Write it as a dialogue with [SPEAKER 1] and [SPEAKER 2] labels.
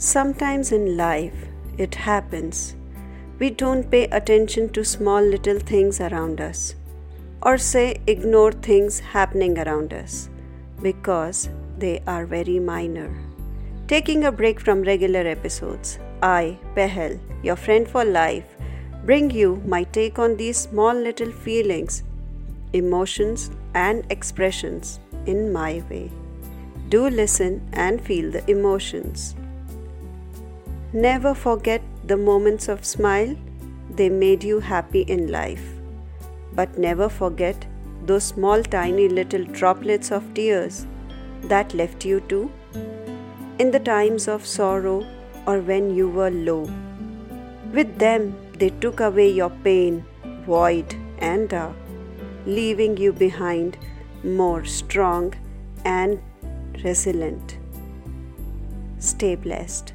[SPEAKER 1] Sometimes in life, it happens. We don't pay attention to small little things around us, or say ignore things happening around us because they are very minor. Taking a break from regular episodes, I, Pehel, your friend for life, bring you my take on these small little feelings, emotions, and expressions in my way. Do listen and feel the emotions. Never forget the moments of smile, they made you happy in life. But never forget those small, tiny little droplets of tears that left you too in the times of sorrow or when you were low. With them, they took away your pain, void, and dark, leaving you behind more strong and resilient. Stay blessed.